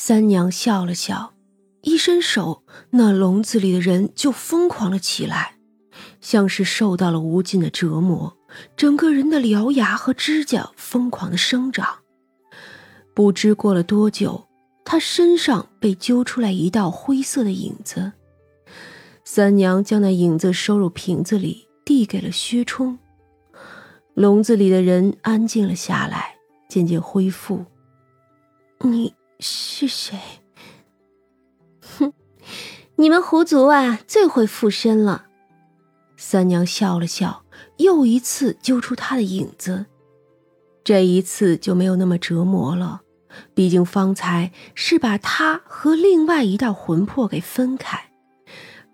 三娘笑了笑，一伸手，那笼子里的人就疯狂了起来，像是受到了无尽的折磨，整个人的獠牙和指甲疯狂的生长。不知过了多久，他身上被揪出来一道灰色的影子。三娘将那影子收入瓶子里，递给了薛冲。笼子里的人安静了下来，渐渐恢复。你。是谁？哼，你们狐族啊，最会附身了。三娘笑了笑，又一次揪出他的影子。这一次就没有那么折磨了，毕竟方才是把他和另外一道魂魄给分开，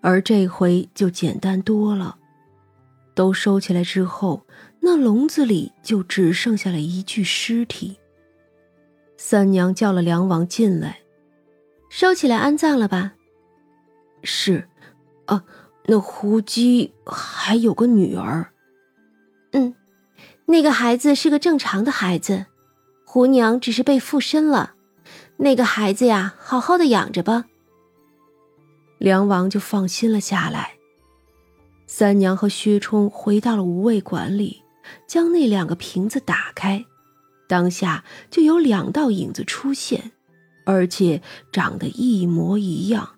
而这回就简单多了。都收起来之后，那笼子里就只剩下了一具尸体。三娘叫了梁王进来，收起来安葬了吧。是，啊，那胡姬还有个女儿。嗯，那个孩子是个正常的孩子，胡娘只是被附身了。那个孩子呀，好好的养着吧。梁王就放心了下来。三娘和薛冲回到了无味馆里，将那两个瓶子打开。当下就有两道影子出现，而且长得一模一样。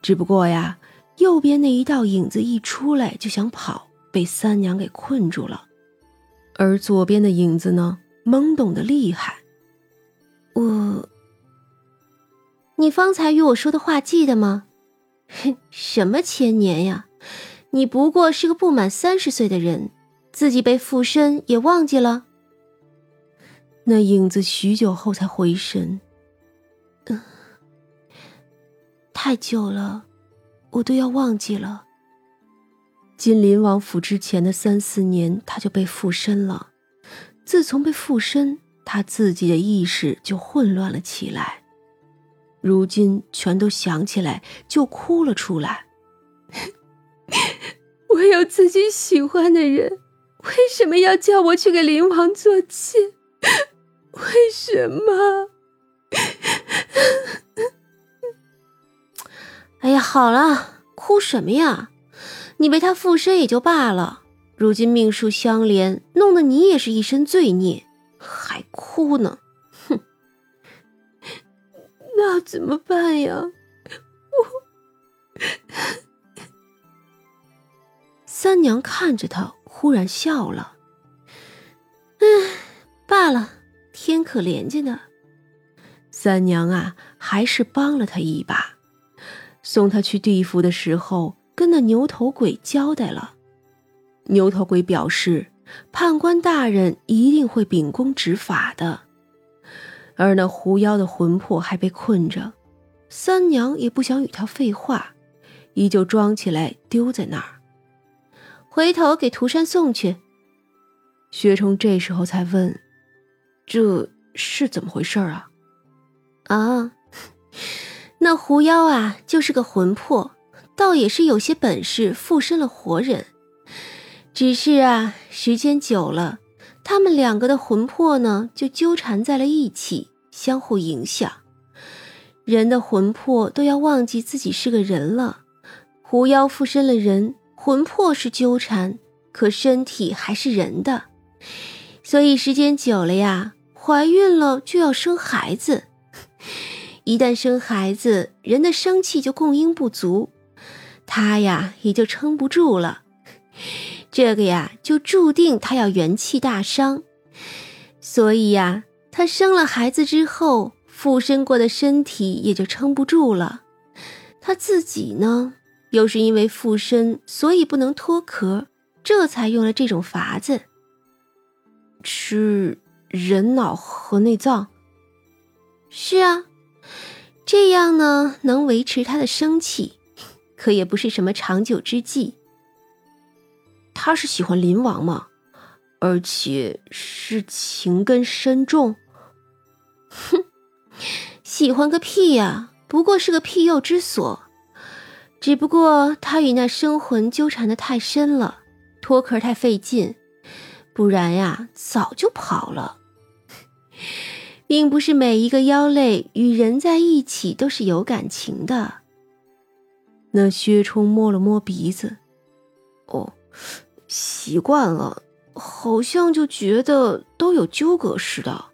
只不过呀，右边那一道影子一出来就想跑，被三娘给困住了；而左边的影子呢，懵懂的厉害。我，你方才与我说的话记得吗？哼，什么千年呀？你不过是个不满三十岁的人，自己被附身也忘记了。那影子许久后才回神。嗯，太久了，我都要忘记了。进林王府之前的三四年，他就被附身了。自从被附身，他自己的意识就混乱了起来。如今全都想起来，就哭了出来。我有自己喜欢的人，为什么要叫我去给林王做妾？为什么？哎呀，好了，哭什么呀？你被他附身也就罢了，如今命数相连，弄得你也是一身罪孽，还哭呢？哼！那怎么办呀？我……三娘看着他，忽然笑了。嗯，罢了。可怜见呢，三娘啊，还是帮了他一把。送他去地府的时候，跟那牛头鬼交代了。牛头鬼表示，判官大人一定会秉公执法的。而那狐妖的魂魄还被困着，三娘也不想与他废话，依旧装起来丢在那儿。回头给涂山送去。薛冲这时候才问。这是怎么回事啊？啊，那狐妖啊，就是个魂魄，倒也是有些本事，附身了活人。只是啊，时间久了，他们两个的魂魄呢，就纠缠在了一起，相互影响。人的魂魄都要忘记自己是个人了，狐妖附身了人，魂魄是纠缠，可身体还是人的，所以时间久了呀。怀孕了就要生孩子，一旦生孩子，人的生气就供应不足，他呀也就撑不住了。这个呀就注定他要元气大伤，所以呀，他生了孩子之后，附身过的身体也就撑不住了。他自己呢，又是因为附身，所以不能脱壳，这才用了这种法子。吃。人脑和内脏，是啊，这样呢能维持他的生气，可也不是什么长久之计。他是喜欢林王吗？而且是情根深重。哼，喜欢个屁呀！不过是个庇佑之所，只不过他与那生魂纠缠的太深了，脱壳太费劲，不然呀早就跑了。并不是每一个妖类与人在一起都是有感情的。那薛冲摸了摸鼻子，哦，习惯了，好像就觉得都有纠葛似的。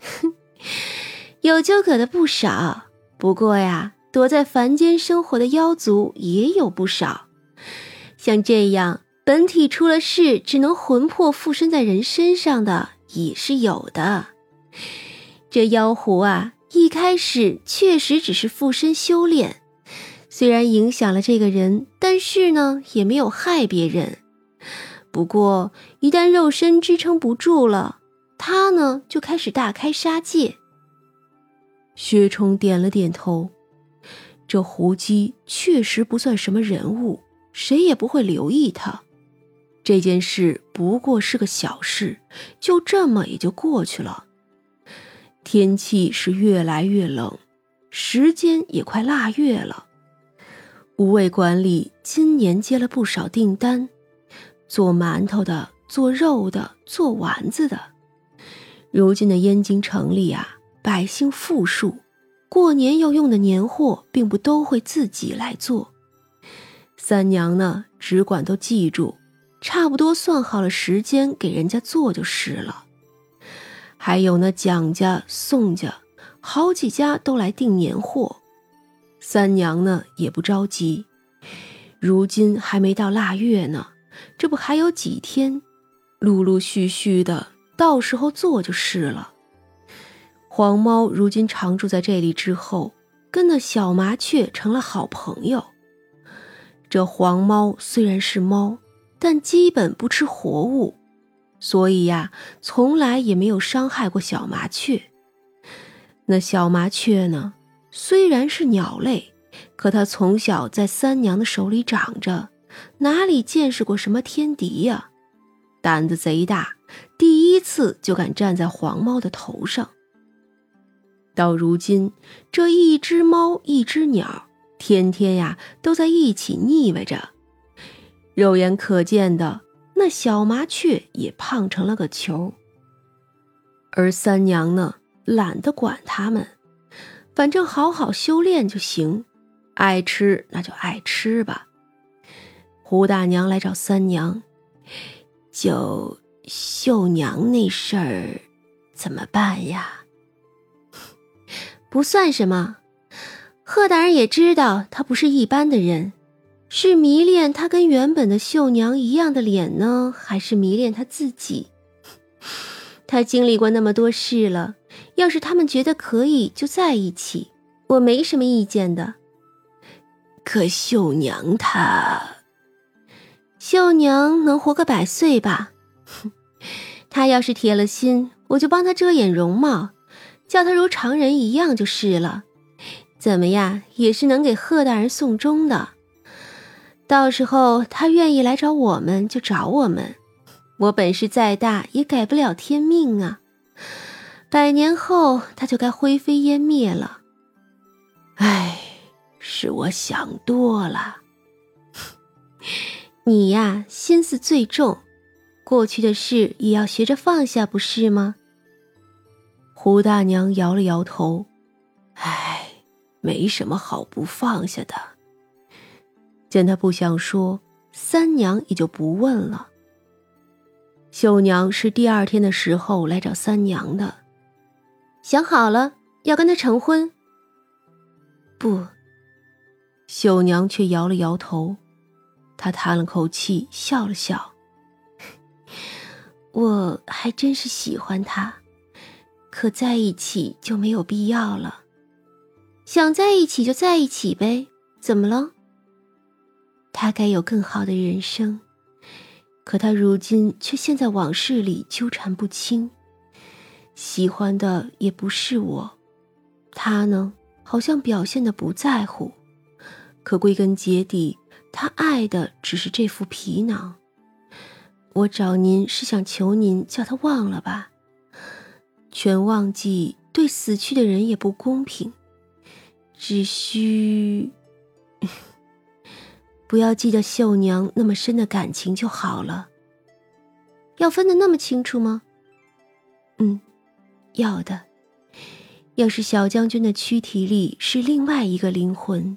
哼，有纠葛的不少，不过呀，躲在凡间生活的妖族也有不少，像这样本体出了事，只能魂魄附身在人身上的也是有的。这妖狐啊，一开始确实只是附身修炼，虽然影响了这个人，但是呢，也没有害别人。不过，一旦肉身支撑不住了，他呢就开始大开杀戒。薛冲点了点头，这胡姬确实不算什么人物，谁也不会留意他。这件事不过是个小事，就这么也就过去了。天气是越来越冷，时间也快腊月了。五味馆里今年接了不少订单，做馒头的、做肉的、做丸子的。如今的燕京城里啊，百姓富庶，过年要用的年货并不都会自己来做。三娘呢，只管都记住，差不多算好了时间，给人家做就是了。还有那蒋家、宋家，好几家都来订年货。三娘呢也不着急，如今还没到腊月呢，这不还有几天，陆陆续续的，到时候做就是了。黄猫如今常住在这里之后，跟那小麻雀成了好朋友。这黄猫虽然是猫，但基本不吃活物。所以呀，从来也没有伤害过小麻雀。那小麻雀呢，虽然是鸟类，可它从小在三娘的手里长着，哪里见识过什么天敌呀？胆子贼大，第一次就敢站在黄猫的头上。到如今，这一只猫，一只鸟，天天呀都在一起腻歪着，肉眼可见的。那小麻雀也胖成了个球，而三娘呢，懒得管他们，反正好好修炼就行，爱吃那就爱吃吧。胡大娘来找三娘，就秀娘那事儿怎么办呀？不算什么，贺大人也知道他不是一般的人。是迷恋他跟原本的秀娘一样的脸呢，还是迷恋他自己？他经历过那么多事了，要是他们觉得可以，就在一起，我没什么意见的。可秀娘她，秀娘能活个百岁吧？她要是铁了心，我就帮她遮掩容貌，叫她如常人一样就是了。怎么呀，也是能给贺大人送终的。到时候他愿意来找我们，就找我们。我本事再大，也改不了天命啊！百年后，他就该灰飞烟灭了。唉，是我想多了。你呀，心思最重，过去的事也要学着放下，不是吗？胡大娘摇了摇头。唉，没什么好不放下的。见他不想说，三娘也就不问了。秀娘是第二天的时候来找三娘的，想好了要跟他成婚。不，秀娘却摇了摇头。她叹了口气，笑了笑：“ 我还真是喜欢他，可在一起就没有必要了。想在一起就在一起呗，怎么了？”他该有更好的人生，可他如今却陷在往事里纠缠不清。喜欢的也不是我，他呢，好像表现的不在乎，可归根结底，他爱的只是这副皮囊。我找您是想求您叫他忘了吧，全忘记对死去的人也不公平，只需。不要记得秀娘那么深的感情就好了。要分得那么清楚吗？嗯，要的。要是小将军的躯体里是另外一个灵魂，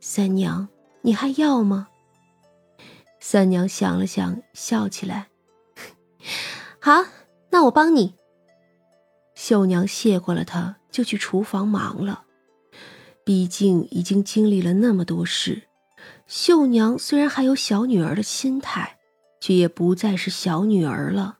三娘，你还要吗？三娘想了想，笑起来：“ 好，那我帮你。”秀娘谢过了他，就去厨房忙了。毕竟已经经历了那么多事，秀娘虽然还有小女儿的心态，却也不再是小女儿了。